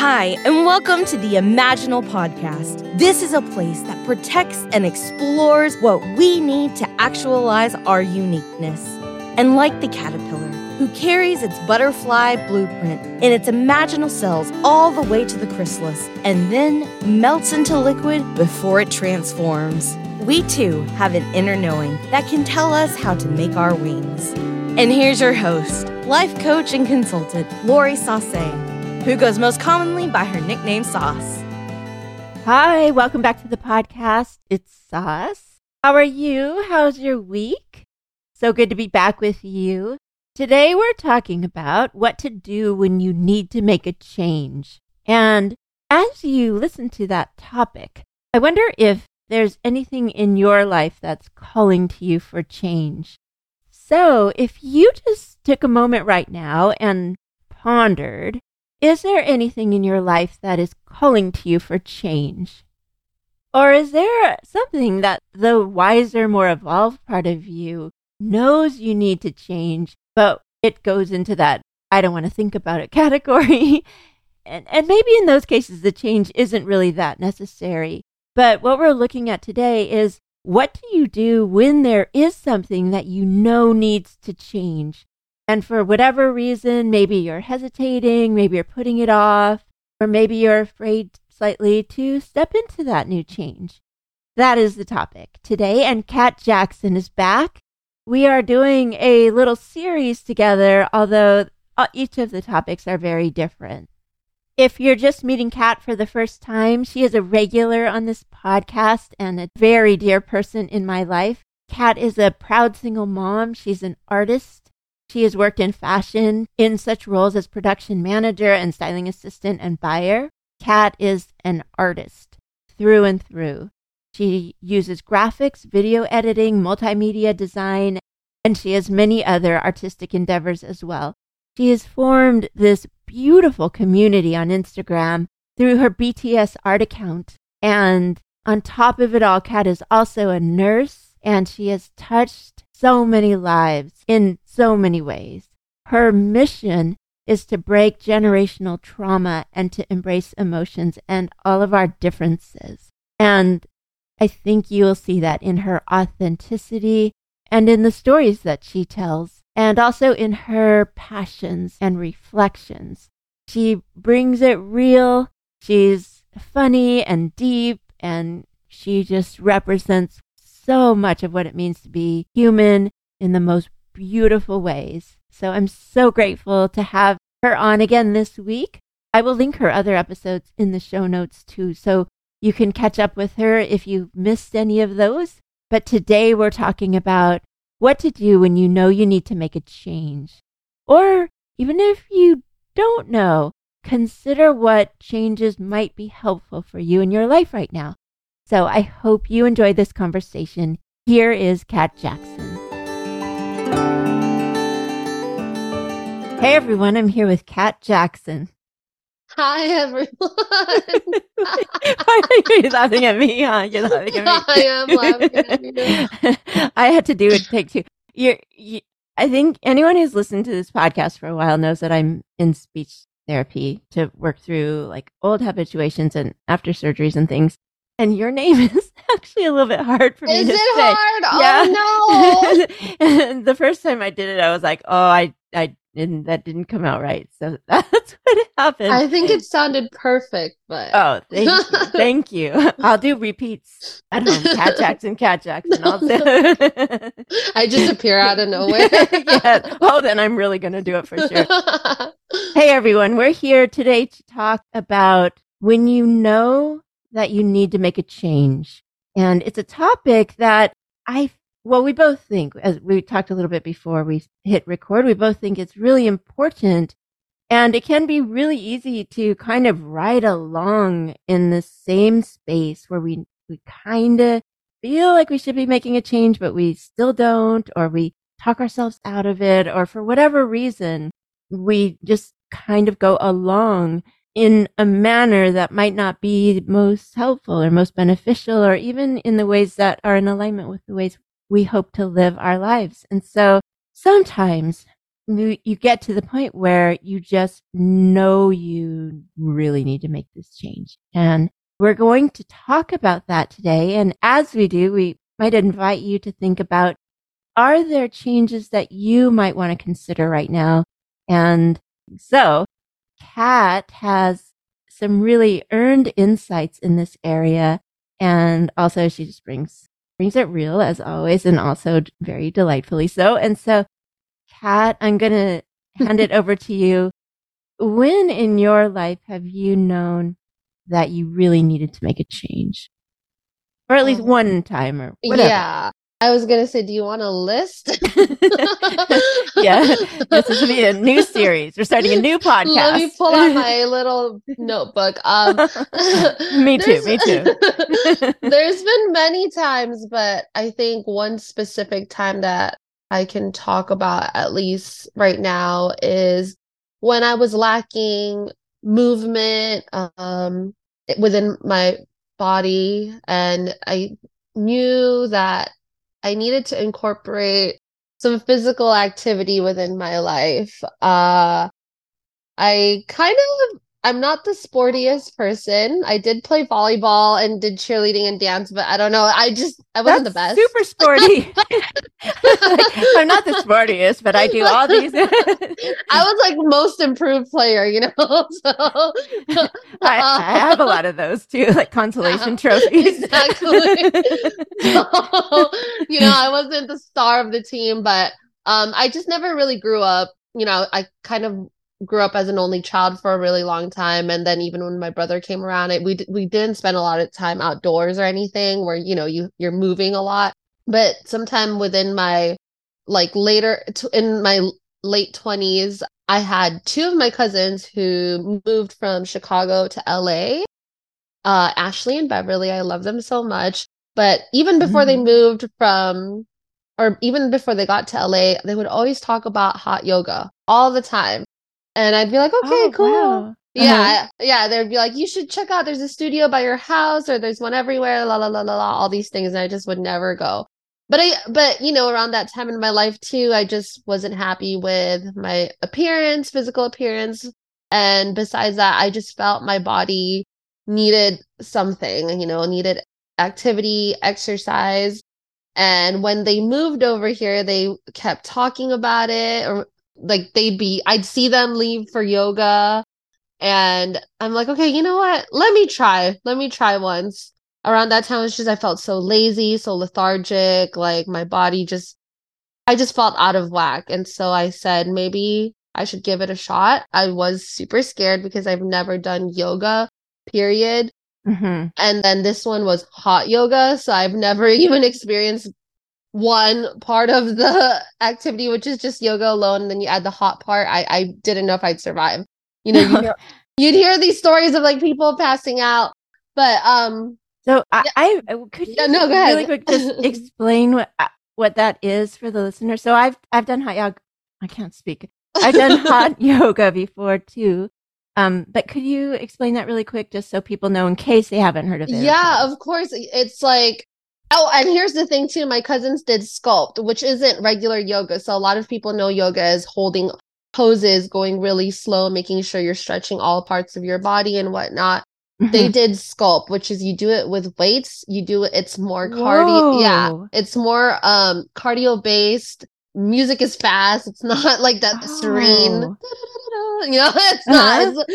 Hi, and welcome to the Imaginal Podcast. This is a place that protects and explores what we need to actualize our uniqueness. And like the caterpillar, who carries its butterfly blueprint in its imaginal cells all the way to the chrysalis and then melts into liquid before it transforms. We too have an inner knowing that can tell us how to make our wings. And here's your host, life coach and consultant, Lori Sase who goes most commonly by her nickname Sauce. Hi, welcome back to the podcast. It's Sauce. How are you? How's your week? So good to be back with you. Today we're talking about what to do when you need to make a change. And as you listen to that topic, I wonder if there's anything in your life that's calling to you for change. So if you just took a moment right now and pondered is there anything in your life that is calling to you for change? Or is there something that the wiser, more evolved part of you knows you need to change, but it goes into that I don't want to think about it category? and, and maybe in those cases, the change isn't really that necessary. But what we're looking at today is what do you do when there is something that you know needs to change? And for whatever reason, maybe you're hesitating, maybe you're putting it off, or maybe you're afraid slightly to step into that new change. That is the topic today. And Kat Jackson is back. We are doing a little series together, although uh, each of the topics are very different. If you're just meeting Kat for the first time, she is a regular on this podcast and a very dear person in my life. Kat is a proud single mom. She's an artist she has worked in fashion in such roles as production manager and styling assistant and buyer. Kat is an artist through and through. She uses graphics, video editing, multimedia design, and she has many other artistic endeavors as well. She has formed this beautiful community on Instagram through her BTS art account. And on top of it all, Kat is also a nurse and she has touched so many lives in so many ways. Her mission is to break generational trauma and to embrace emotions and all of our differences. And I think you'll see that in her authenticity and in the stories that she tells, and also in her passions and reflections. She brings it real. She's funny and deep, and she just represents so much of what it means to be human in the most beautiful ways. So I'm so grateful to have her on again this week. I will link her other episodes in the show notes too, so you can catch up with her if you missed any of those. But today we're talking about what to do when you know you need to make a change. Or even if you don't know, consider what changes might be helpful for you in your life right now. So I hope you enjoyed this conversation. Here is Kat Jackson. Hey everyone, I'm here with Kat Jackson. Hi everyone. Why are you laughing at me? Huh? You're laughing at me. I am laughing at you. I had to do it take two. You're, you, I think anyone who's listened to this podcast for a while knows that I'm in speech therapy to work through like old habituations and after surgeries and things and your name is actually a little bit hard for me is to it say. hard? Oh, yeah. Oh no! and the first time I did it, I was like, "Oh, I, I didn't. That didn't come out right." So that's what happened. I think it sounded perfect, but Oh, thank you. Thank you. I'll do repeats at home. Kat Jackson, Kat Jackson. I'll do. I just appear out of nowhere. yeah. Oh, then I'm really going to do it for sure. Hey, everyone. We're here today to talk about when you know that you need to make a change. And it's a topic that I, well, we both think, as we talked a little bit before we hit record, we both think it's really important. And it can be really easy to kind of ride along in the same space where we, we kind of feel like we should be making a change, but we still don't, or we talk ourselves out of it, or for whatever reason, we just kind of go along in a manner that might not be most helpful or most beneficial, or even in the ways that are in alignment with the ways we hope to live our lives. And so sometimes you get to the point where you just know you really need to make this change. And we're going to talk about that today. And as we do, we might invite you to think about are there changes that you might want to consider right now? And so, Kat has some really earned insights in this area. And also she just brings brings it real as always and also very delightfully so. And so Kat, I'm going to hand it over to you. When in your life have you known that you really needed to make a change? Or at least um, one time or whatever. Yeah. I was gonna say, do you want a list? yeah, this is gonna be a new series. We're starting a new podcast. Let me pull out my little notebook. Um, me too. Me too. there's been many times, but I think one specific time that I can talk about at least right now is when I was lacking movement um, within my body, and I knew that I needed to incorporate some physical activity within my life. Uh, I kind of I'm not the sportiest person. I did play volleyball and did cheerleading and dance, but I don't know. I just I wasn't That's the best. Super sporty. like, I'm not the sportiest, but I do all these. I was like most improved player, you know. so I, I, have a lot of those too, like consolation trophies. exactly. so, you know, I wasn't the star of the team, but um, I just never really grew up. You know, I kind of grew up as an only child for a really long time and then even when my brother came around it we we didn't spend a lot of time outdoors or anything where you know you you're moving a lot. But sometime within my like later in my late 20s i had two of my cousins who moved from chicago to la uh ashley and beverly i love them so much. But even before mm. they moved from or even before they got to la they would always talk about hot yoga all the time and I'd be like, okay, oh, cool. Wow. Yeah, uh-huh. yeah. They'd be like, you should check out. There's a studio by your house, or there's one everywhere. La la la la la. All these things, and I just would never go. But I, but you know, around that time in my life too, I just wasn't happy with my appearance, physical appearance, and besides that, I just felt my body needed something. You know, needed activity, exercise. And when they moved over here, they kept talking about it, or like they'd be I'd see them leave for yoga and I'm like, okay, you know what? Let me try. Let me try once. Around that time, it's just I felt so lazy, so lethargic, like my body just I just felt out of whack. And so I said maybe I should give it a shot. I was super scared because I've never done yoga, period. Mm-hmm. And then this one was hot yoga. So I've never even experienced one part of the activity, which is just yoga alone, and then you add the hot part. I I didn't know if I'd survive. You know, you you'd hear these stories of like people passing out, but um. So I, I could you yeah, no, go ahead. really quick just explain what uh, what that is for the listener. So I've I've done hot yoga. I can't speak. I've done hot yoga before too. Um, but could you explain that really quick, just so people know in case they haven't heard of it? Yeah, of course. It's like Oh, and here's the thing too. My cousins did sculpt, which isn't regular yoga. So a lot of people know yoga as holding poses, going really slow, making sure you're stretching all parts of your body and whatnot. Mm-hmm. They did sculpt, which is you do it with weights. You do it. It's more cardio. Yeah, it's more um cardio based. Music is fast. It's not like that oh. serene. You know, it's uh-huh. not.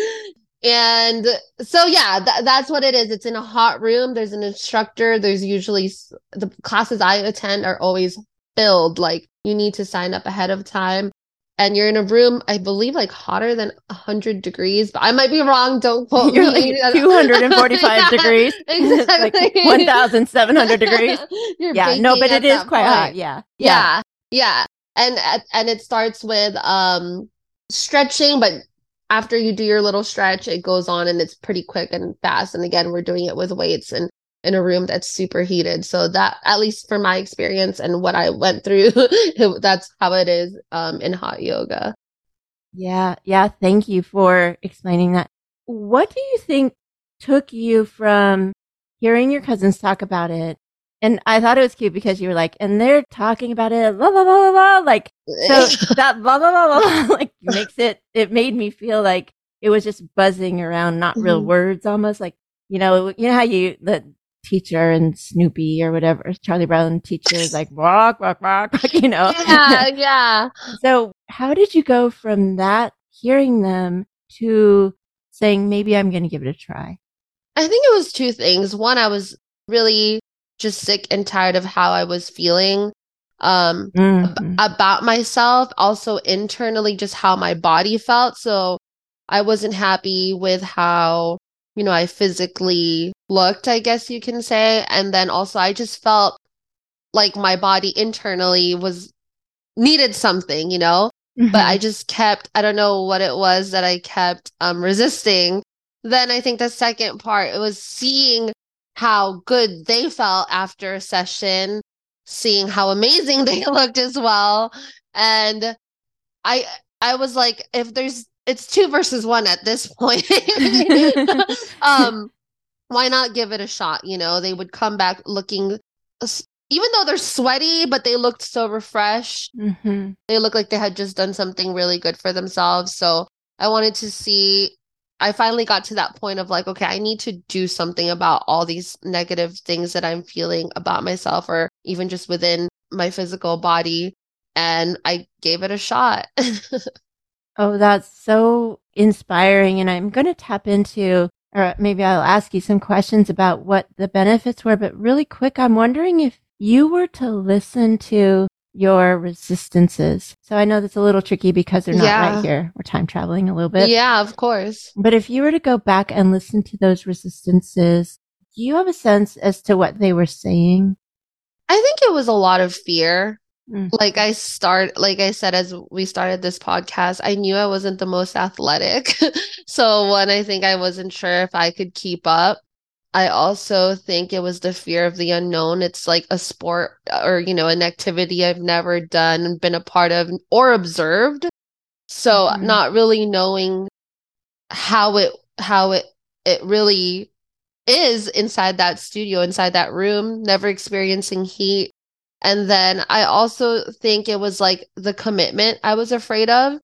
And so, yeah, th- that's what it is. It's in a hot room. There's an instructor. There's usually the classes I attend are always filled. Like you need to sign up ahead of time. And you're in a room, I believe, like hotter than 100 degrees, but I might be wrong. Don't quote you're me. Like 245 yeah, degrees. Exactly. like 1,700 degrees. yeah, no, but it is quite point. hot. Yeah. yeah. Yeah. Yeah. And, and it starts with um stretching, but after you do your little stretch, it goes on and it's pretty quick and fast. And again, we're doing it with weights and in a room that's super heated. So that, at least for my experience and what I went through, that's how it is um, in hot yoga. Yeah, yeah. Thank you for explaining that. What do you think took you from hearing your cousins talk about it And I thought it was cute because you were like, and they're talking about it, la la la la la, like so that la la la la like makes it. It made me feel like it was just buzzing around, not real Mhm. words, almost like you know, you know how you the teacher and Snoopy or whatever Charlie Brown teacher is like rock rock rock, you know. yeah, yeah. So, how did you go from that hearing them to saying maybe I'm going to give it a try? I think it was two things. One, I was really just sick and tired of how I was feeling um Mhm. about myself, also internally just how my body felt. So I wasn't happy with how, you know, I physically looked, I guess you can say. And then also I just felt like my body internally was needed something, you know? but I just kept I don't know what it was that I kept um resisting. Then I think the second part it was seeing how good they felt after a session, seeing how amazing they looked as well. And I I was like if there's it's two versus one at this point. um why not give it a shot, you know? They would come back looking even though they're sweaty, but they looked so refreshed Mhm. they looked like they had just done something really good for themselves. So I wanted to see. I finally got to that point of like, okay, I need to do something about all these negative things that I'm feeling about myself or even just within my physical body. And I gave it a shot. Oh, that's so inspiring. And I'm going to tap into, or maybe I'll ask you some questions about what the benefits were. But really quick, I'm wondering if you were to listen to your resistances. So I know that's a little tricky because they're not Yeah. right here. We're time traveling a little bit. yeah, of course. But if you were to go back and listen to those resistances, do you have a sense as to what they were saying? I think it was a lot of fear. Mm. Like I start like I said as we started this podcast, I knew I wasn't the most athletic. so when I think I wasn't sure if I could keep up, I also think it was the fear of the unknown. It's like a sport or you know, an activity I've never done and been a part of or observed. So Mhm. not really knowing how it how it it really is inside that studio, inside that room, never experiencing heat. And then I also think it was like the commitment I was afraid of.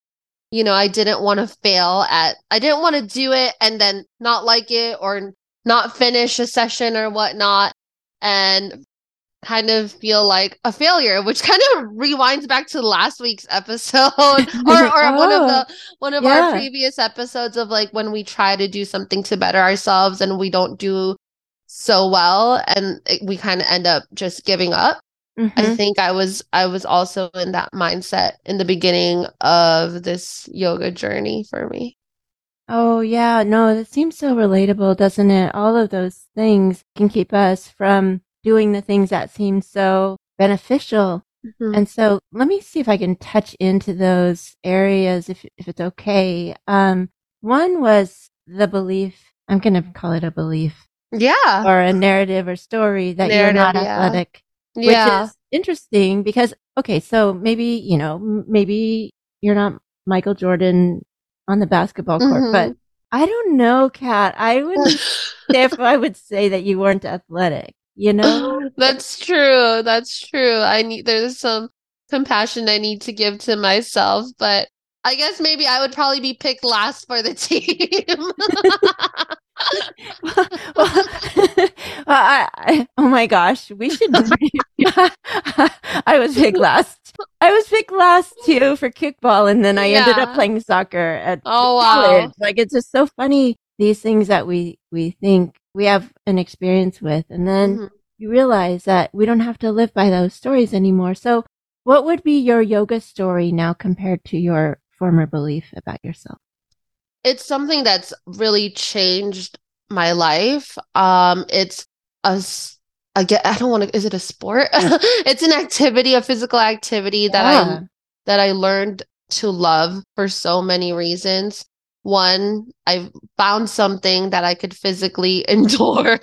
You know, I didn't want to fail at, I didn't want to do it and then not like it or not finish a session or whatnot and kind of feel like a failure, which kind of rewinds back to last week's episode or, or one of the, one of yeah. our previous episodes of like when we try to do something to better ourselves and we don't do so well and it, we kind of end up just giving up. Mhm. I think I was I was also in that mindset in the beginning of this yoga journey for me. Oh, yeah. No, that seems so relatable, doesn't it? All of those things can keep us from doing the things that seem so beneficial. Mhm. And so let me see if I can touch into those areas if, if it's okay. Um, one was the belief, I'm going to call it a belief Yeah. or a narrative or story that you're not Narrative, yeah. athletic, Yeah. which is interesting because, okay, so maybe, you know, maybe you're not Michael Jordan on the basketball court, Mhm. but I don't know, Kat. I wouldn't say if I would say that you weren't athletic, you know? That's true. That's true. I need there's some compassion I need to give to myself, but I guess maybe I would probably be picked last for the team. well, I, I, oh my gosh, we should. I was picked last. I was picked last too for kickball, and then I ended up playing soccer at Oh, wow. college. Like it's just so funny these things that we we think we have an experience with, and then Mhm. you realize that we don't have to live by those stories anymore. So, what would be your yoga story now compared to your former belief about yourself? it's something that's really changed my life. Um, it's a, s- I get, I don't want to, is it a sport? It's an activity, a physical activity that I, that I learned to love for so many reasons. One, I found something that I could physically endure.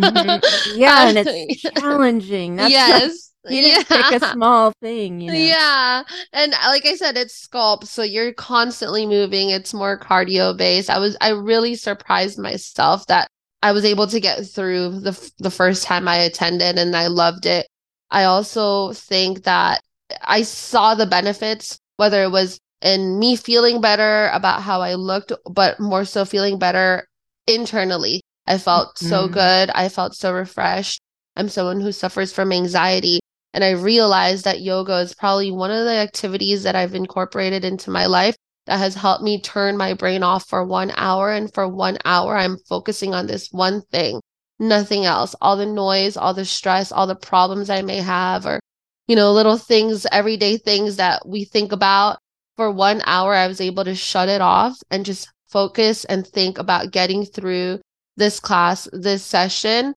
Mhm. Yeah, and it's challenging. That's yes. you didn't pick a yeah. small thing, you know. Yeah. And uh, like I said, it's sculpt, so you're constantly moving. It's more cardio based. I was I really surprised myself that I was able to get through the the first time I attended and I loved it. I also think that I saw the benefits whether it was in me feeling better about how I looked but more so feeling better internally. I felt mm-hmm. so good. I felt so refreshed. I'm someone who suffers from anxiety and I realized that yoga is probably one of the activities that I've incorporated into my life that has helped me turn my brain off for one hour. And for one hour, I'm focusing on this one thing, nothing else. All the noise, all the stress, all the problems I may have, or, you know, little things, everyday things that we think about. For one hour, I was able to shut it off and just focus and think about getting through this class, this session.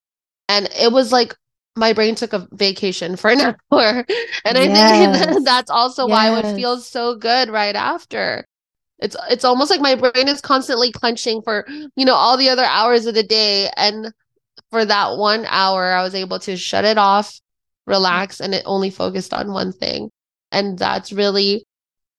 And it was like my brain took a vacation for an hour. And I yes. think that's also yes. why it feels so good right after. It's it's almost like my brain is constantly clenching for, you know, all the other hours of the day. And for that one hour, I was able to shut it off, relax, and it only focused on one thing. And that's really,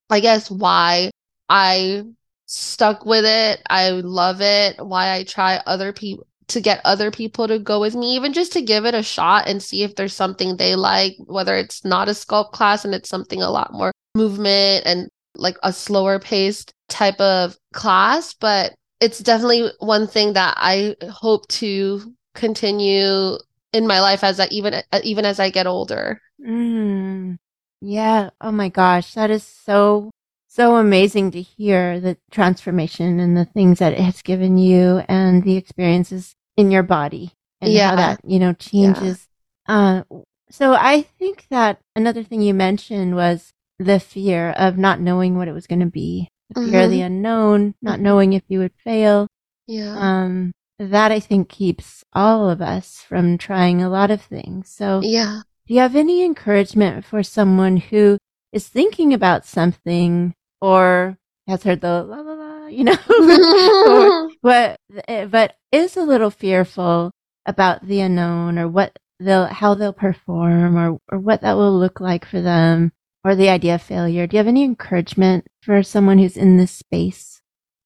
I guess, why I stuck with it. I love it. Why I try other people to get other people to go with me, even just to give it a shot and see if there's something they like, whether it's not a sculpt class and it's something a lot more movement and like a slower paced type of class. But it's definitely one thing that I hope to continue in my life as I even even as I get older. Mm, yeah. Oh my gosh, that is so so amazing to hear the transformation and the things that it has given you and the experiences in your body and yeah. how that, you know, changes. Yeah. Uh, so I think that another thing you mentioned was the fear of not knowing what it was going to be, the mm-hmm. fear of the unknown, not mm-hmm. knowing if you would fail. Yeah. Um, that I think keeps all of us from trying a lot of things. So, yeah. Do you have any encouragement for someone who is thinking about something or has heard the la la la, you know, but but is a little fearful about the unknown or what they'll how they'll perform or or what that will look like for them or the idea of failure. Do you have any encouragement for someone who's in this space?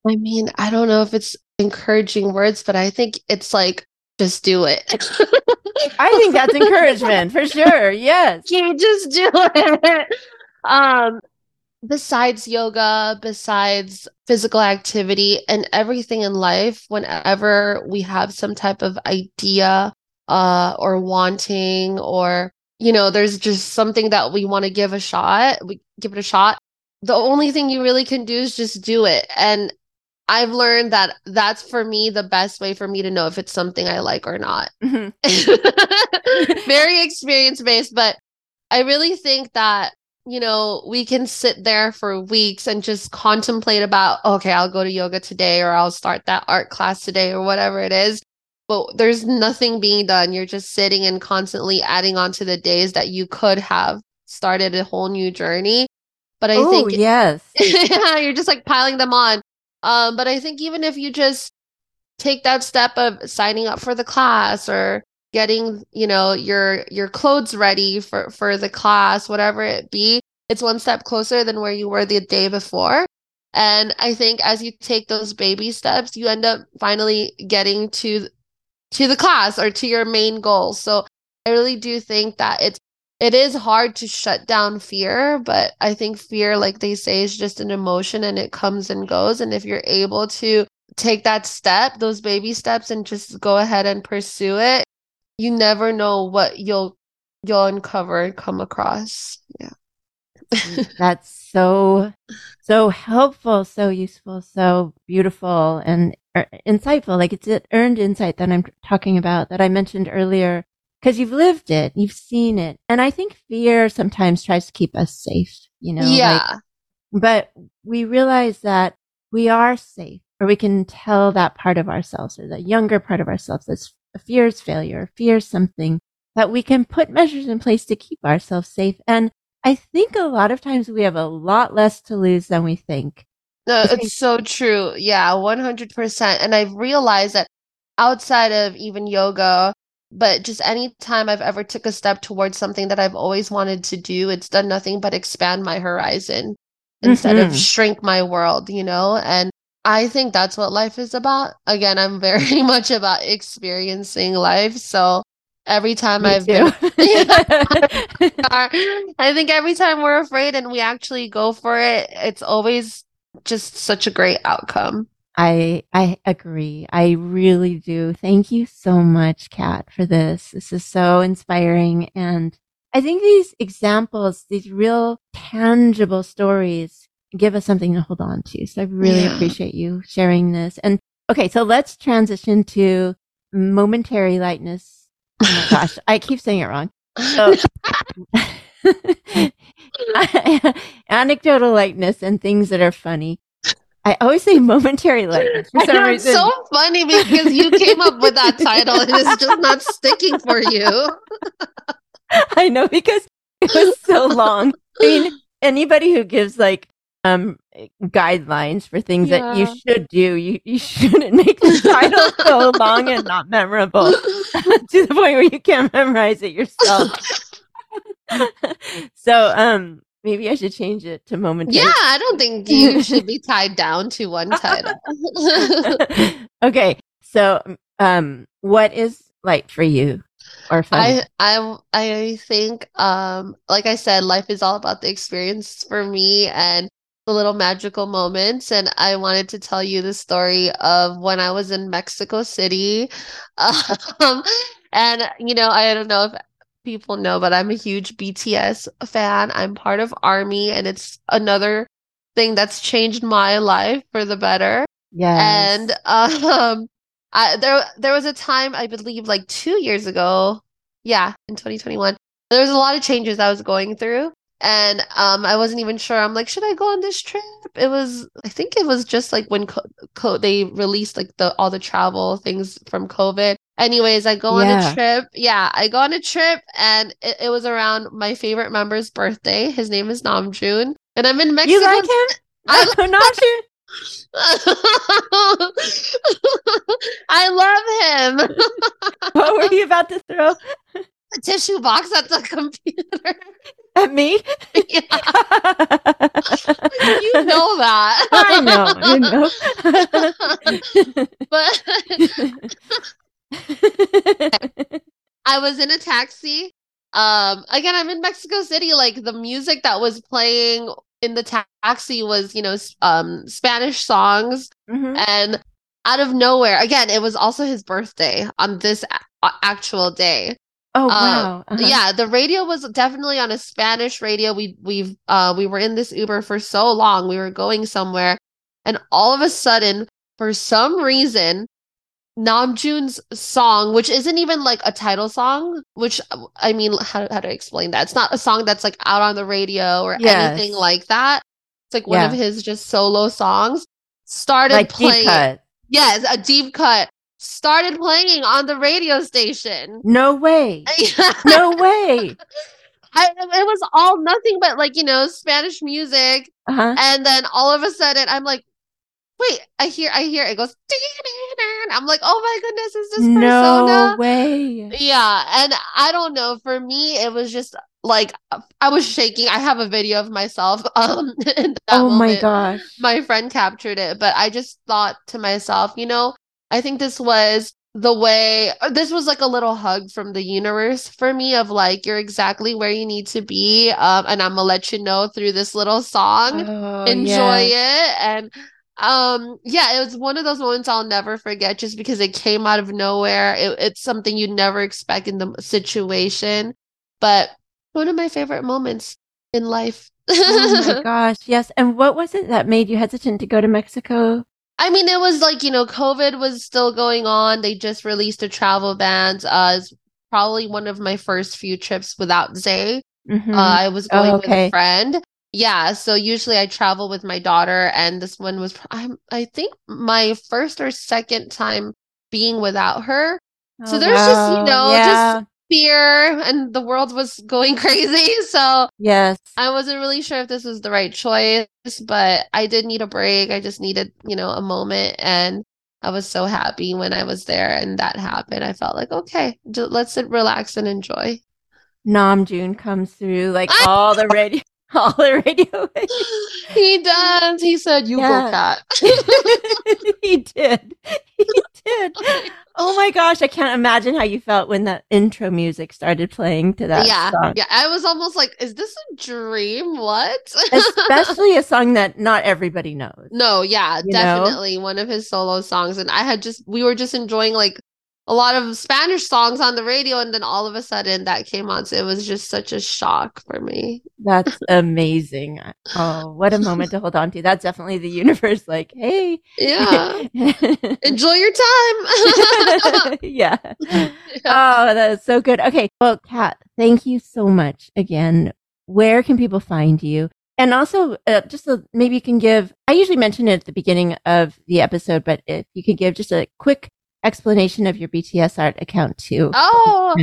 I mean, I don't know if it's encouraging words, but I think it's like just do it. I think that's encouragement for sure. Yes. You just do it. Um besides yoga, besides physical activity and everything in life, whenever we have some type of idea uh, or wanting, or, you know, there's just something that we want to give a shot, we give it a shot. The only thing you really can do is just do it. And I've learned that that's for me the best way for me to know if it's something I like or not. Mm-hmm. Very experience based, but I really think that you know, we can sit there for weeks and just contemplate about, okay, I'll go to yoga today or I'll start that art class today or whatever it is. But there's nothing being done. You're just sitting and constantly adding on to the days that you could have started a whole new journey. But I Ooh, think yes. yeah, you're just like piling them on. Um, but I think even if you just take that step of signing up for the class or getting you know your your clothes ready for for the class whatever it be it's one step closer than where you were the day before and i think as you take those baby steps you end up finally getting to to the class or to your main goal so i really do think that it's it is hard to shut down fear but i think fear like they say is just an emotion and it comes and goes and if you're able to take that step those baby steps and just go ahead and pursue it you never know what you'll you'll uncover and come across. Yeah. That's so so helpful, so useful, so beautiful and er, insightful. Like it's an earned insight that I'm talking about that I mentioned earlier because you've lived it, you've seen it. And I think fear sometimes tries to keep us safe, you know? Yeah. Like, but we realize that we are safe or we can tell that part of ourselves or the younger part of ourselves that's a fears failure, fears something, that we can put measures in place to keep ourselves safe. And I think a lot of times we have a lot less to lose than we think. No, it's so true. Yeah, 100%. And I've realized that outside of even yoga, but just any time I've ever took a step towards something that I've always wanted to do, it's done nothing but expand my horizon instead mm-hmm. of shrink my world, you know? And I think that's what life is about. Again, I'm very much about experiencing life. So every time Me I've been, I think every time we're afraid and we actually go for it, it's always just such a great outcome. I I agree. I really do. Thank you so much, Kat, for this. This is so inspiring. And I think these examples, these real tangible stories give us something to hold on to. So I really Yeah. appreciate you sharing this. And okay, so let's transition to momentary lightness. Oh my gosh, I keep saying it wrong. So anecdotal lightness and things that are funny. I always say momentary lightness for some know, it's so funny because you came up with that title and it's just not sticking for you. I know because it was so long. I mean, anybody who gives like um guidelines for things that you should do, you, you shouldn't make the title so long and not memorable to the point where you can't memorize it yourself. so um maybe I should change it to momentary. Yeah, I don't think you should be tied down to one title. okay. So um what is light for you or fun? I I I think um like I said, life is all about the experience for me and the little magical moments. And I wanted to tell you the story of when I was in Mexico City. Um, and you know, I don't know if people know, but I'm a huge BTS fan. I'm part of ARMY, and it's another thing that's changed my life for the better. yes. And um, I, there there was a time I believe like two years ago, yeah, in 2021, there was a lot of changes I was going through, and um, I wasn't even sure. I'm like, should I go on this trip? It was, I think it was just like when co co they released like the all the travel things from COVID. Anyways, I go on a trip. Yeah, I go on a trip, and it, it was around my favorite member's birthday. His name is Namjoon, and I'm in Mexico. you like him? I I'm not. I love him. What were you about to throw A tissue box at the computer. at me? Yeah, you know that. I know, I know. But I was in a taxi. Um, again, I'm in Mexico City. Like the music that was playing in the taxi was, you know, um, Spanish songs. Mhm. And out of nowhere, again, it was also his birthday on this a- actual day. Oh Uh, wow! Uh-huh. Yeah, the radio was definitely on a Spanish radio. We we've uh we were in this Uber for so long. We were going somewhere, and all of a sudden, for some reason, Namjoon's song, which isn't even like a title song, which I mean, how how to explain that? It's not a song that's like out on the radio or anything like that. It's like one of his just solo songs. Started like playing. Yes, a deep cut. Started playing on the radio station. No way! No way! I, it was all nothing but like, you know, Spanish music. Uh huh. And then all of a sudden I'm like, wait, I hear, I hear it goes, I'm like, oh my goodness, is this No way! Yeah. And I don't know. For me, it was just like, I was shaking. I have a video of myself. Um, Oh my gosh! My friend captured it, but I just thought to myself, you know, I think this was the way, this was like a little hug from the universe for me of like, you're exactly where you need to be. Um, and I'm gonna let you know through this little song. Oh, Enjoy yes. it. And um, yeah, it was one of those moments I'll never forget just because it came out of nowhere. It, it's something you never expect in the situation, but one of my favorite moments in life. Oh my gosh! Yes. And what was it that made you hesitant to go to Mexico? I mean, it was like, you know, COVID was still going on. They just released a travel ban. Uh, it's probably one of my first few trips without Zay. Mhm. Uh, I was Oh, going with a friend. Yeah, so usually I travel with my daughter, and this one was, I'm, I think, my first or second time being without her. so Oh, there's just, you know, yeah. just fear, and the world was going crazy. So yes. I wasn't really sure if this was the right choice, but I did need a break. I just needed, you know, a moment. And I was so happy when I was there and that happened. I felt like, okay, let's sit, relax and enjoy. Namjoon comes through like all the radio. all the radio. he does. He said, "You Yeah. go, Kat." he did. He did. Oh my gosh, I can't imagine how you felt when that intro music started playing to that yeah, song. yeah. I was almost like, "Is this a dream? What?" Especially a song that not everybody knows. No, yeah, You know? definitely one of his solo songs. And I had just, we were just enjoying like a lot of Spanish songs on the radio. And then all of a sudden that came on. So it was just such a shock for me. That's amazing. Oh, what a moment to hold on to. That's definitely the universe like, hey. Yeah. Enjoy your time. yeah. Oh, that is so good. Okay. Well, Kat, thank you so much again. Where can people find you? And also, uh, just a, maybe you can give, I usually mention it at the beginning of the episode, but if you could give just a quick explanation of your BTS art account too. oh,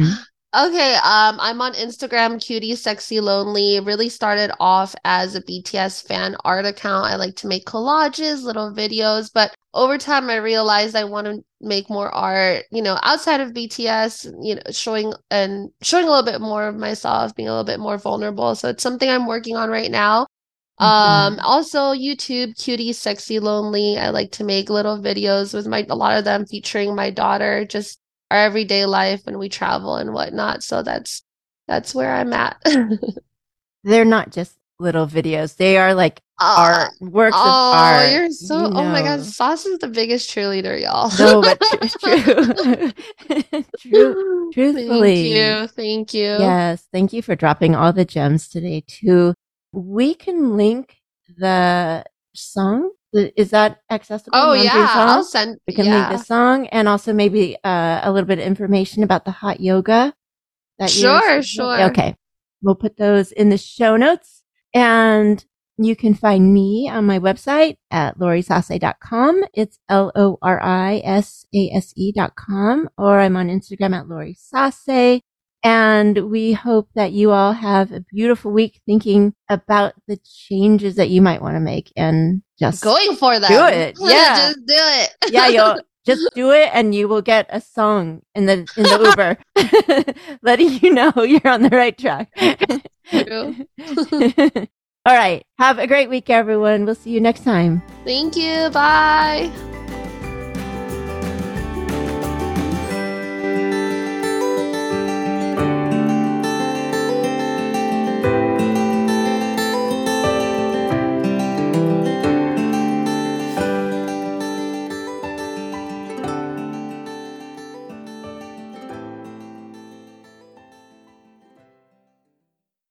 Okay, um, I'm on Instagram, cutie sexy lonely. Really started off as a BTS fan art account. I like to make collages, little videos, but over time I realized I want to make more art, you know, outside of BTS, you know, showing and showing a little bit more of myself, being a little bit more vulnerable. So it's something I'm working on right now. Um, also YouTube, cutie sexy lonely. I like to make little videos with my a lot of them featuring my daughter, just our everyday life when we travel and whatnot. So that's that's where I'm at. They're not just little videos. They are like Uh, art, works oh, of art. you're so you oh my god, know. Sauce is the biggest cheerleader, y'all. No, but true. True. true. truthfully. Thank you. Thank you. Yes. Thank you for dropping all the gems today, too. We can link the song. Is that accessible? Oh yeah, I'll send We can yeah. link the song and also maybe uh, a little bit of information about the hot yoga. That Sure, sure. Okay. We'll put those in the show notes. And you can find me on my website at lorisase.com. It's L-O-R-I-S-A-S-E E dot com, or I'm on Instagram at Lori Sase. And we hope that you all have a beautiful week thinking about the changes that you might want to make and just Going for that. Do it, yeah. Just do it. yeah, you'll just do it and you will get a song in the in the Uber letting you know you're on the right track. True. All right. Have a great week everyone. We'll see you next time. Thank you. Bye.